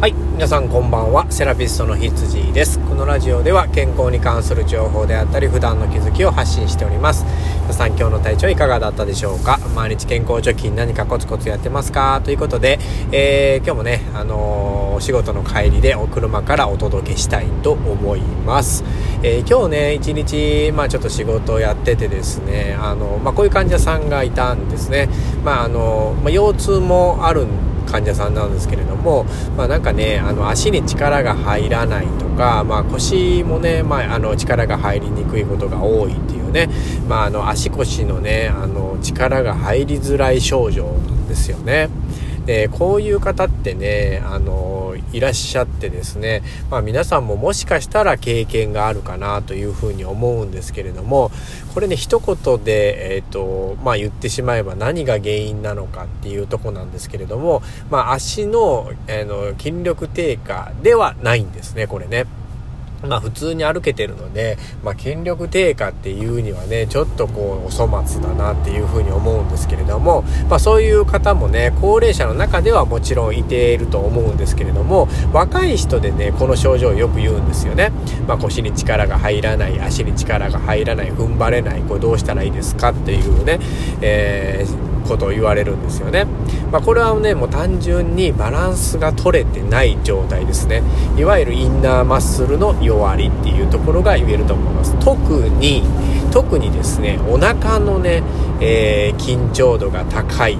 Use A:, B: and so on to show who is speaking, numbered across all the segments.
A: はい。皆さんこんばんは。セラピストのひつじです。このラジオでは健康に関する情報であったり普段の気づきを発信しております。皆さん今日の体調いかがだったでしょうか？毎日健康貯金何かコツコツやってますか？ということで、えー、今日もねあのー、お仕事の帰りでお車からお届けしたいと思います、えー、今日ね一日まあちょっと仕事をやっててですねあのまあこういう患者さんがいたんですね。まああのまあ、腰痛もあるん患者さんなんですけれども、まあ、なんかねあの足に力が入らないとか、まあ、腰もね、まあ、あの力が入りにくいことが多いっていうね、まあ、あの足腰のねあの力が入りづらい症状なんですよね。でこういう方ってねあのいらっしゃってですね、まあ、皆さんももしかしたら経験があるかなというふうに思うんですけれどもこれね一言で、えーとまあ、言ってしまえば何が原因なのかっていうとこなんですけれども、まあ、足の,、えー、の筋力低下ではないんですねこれね。まあ普通に歩けてるので、まあ筋力低下っていうにはね、ちょっとこうお粗末だなっていうふうに思うんですけれども、まあそういう方もね、高齢者の中ではもちろんいていると思うんですけれども、若い人でね、この症状をよく言うんですよね。まあ腰に力が入らない、足に力が入らない、踏ん張れない、これどうしたらいいですかっていうね、えーことを言われるんですよね。まあ、これはね、もう単純にバランスが取れてない状態ですね。いわゆるインナーマッスルの弱りっていうところが言えると思います。特に、特にですね、お腹のね、えー、緊張度が高い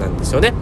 A: なんですよね。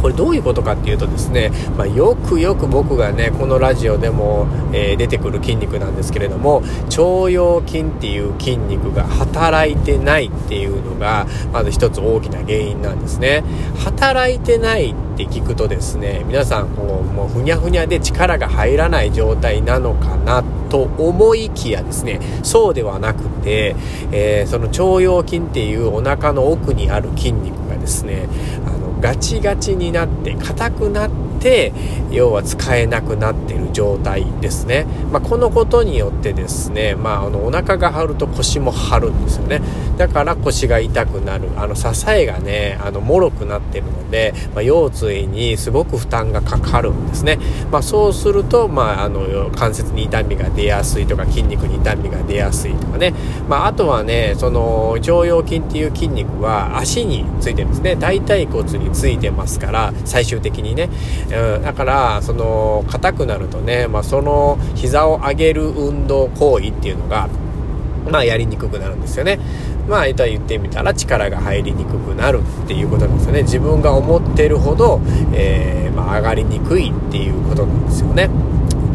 A: これどういうことかっていうとですね、まあ、よくよく僕がねこのラジオでも、えー、出てくる筋肉なんですけれども腸腰筋っていう筋肉が働いてないっていうのがまず一つ大きな原因なんですね。働いてないって聞くとですね皆さんこうもうふにゃふにゃで力が入らない状態なのかなと思いきやですねそうではなくて、えー、その腸腰筋っていうお腹の奥にある筋肉がですねあガチガチになって硬くなって要は使えなくなってる状態ですね、まあ、このことによってですね、まあ、あのお腹が張ると腰も張るんですよね。だから腰が痛くなる。あの支えがねあの脆くなってるので、まあ、腰椎にすごく負担がかかるんですね、まあ、そうすると、まあ、あの関節に痛みが出やすいとか筋肉に痛みが出やすいとかね、まあ、あとはねその腸腰筋っていう筋肉は足についてるんですね。大腿骨についてますから最終的にね、うん、だからその硬くなるとね、まあ、その膝を上げる運動行為っていうのがまあやりにくくなるんですよね。まあ言ってみたら力が入りにくくなるっていうことなんですよね。自分が思ってるほど、えー、まあ、上がりにくいっていうことなんですよね。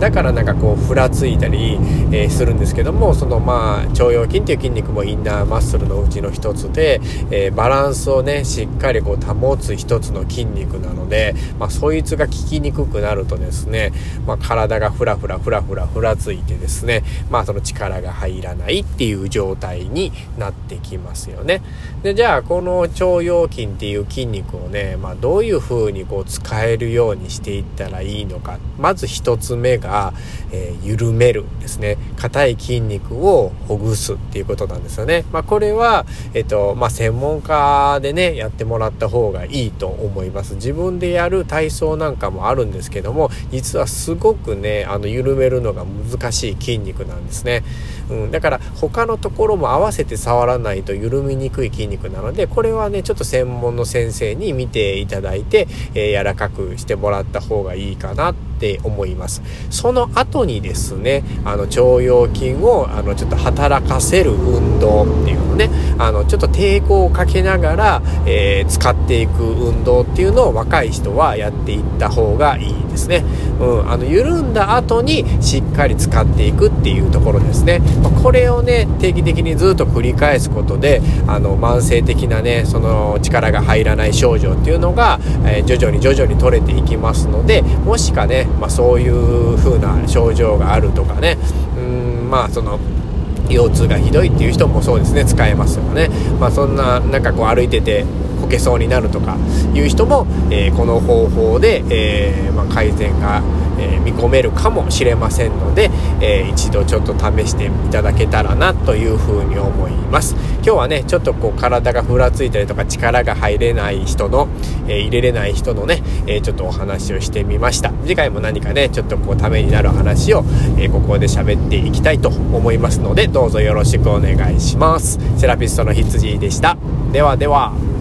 A: だからなんかこうふらついたり、えー、するんですけどもそのまあ腸腰筋っていう筋肉もインナーマッスルのうちの一つで、えー、バランスをねしっかりこう保つ一つの筋肉なので、まあ、そいつが効きにくくなるとですね、まあ、体がふらふらふらふらふらついてですねまあその力が入らないっていう状態になってきますよね。でじゃあこの腸腰筋っていう筋肉をね、まあ、どういう風にこう使えるようにしていったらいいのか。まず一つ目がが、えー、緩めるですね。硬い筋肉をほぐすっていうことなんですよね、まあ、これは、えっ、とまあ、専門家でねやってもらった方がいいと思います。自分でやる体操なんかもあるんですけども実はすごくねあの緩めるのが難しい筋肉なんですね、うん、だから他のところも合わせて触らないと緩みにくい筋肉なのでこれはねちょっと専門の先生に見ていただいて、えー、柔らかくしてもらった方がいいかなってって思います。その後にですねあの腸腰筋をあのちょっと働かせる運動っていうのねあのちょっと抵抗をかけながら、えー、使っていく運動っていうのを若い人はやっていった方がいいですね、うん、あの緩んだ後にしっかり使っていくっていうところですね、まこれをね定期的にずっと繰り返すことであの慢性的なねその力が入らない症状っていうのが、えー、徐々に徐々に取れていきますのでもしかね、まあ、そういう風な症状があるとかね。うんまあその腰痛がひどいっていう人もそうですね。使えますよね。まあそんななんかこう歩いててこけそうになるとかいう人も、えー、この方法で、えー、まあ、改善がえー、見込めるかもしれませんので、えー、一度ちょっと試していただけたらなというふうに思います。今日はねちょっとこう体がふらついたりとか力が入れない人の、えー、入れれない人のね、えちょっとお話をしてみました。次回も何かねちょっとこうためになる話を、えここで喋っていきたいと思いますのでどうぞよろしくお願いします。セラピストの羊でした。ではでは。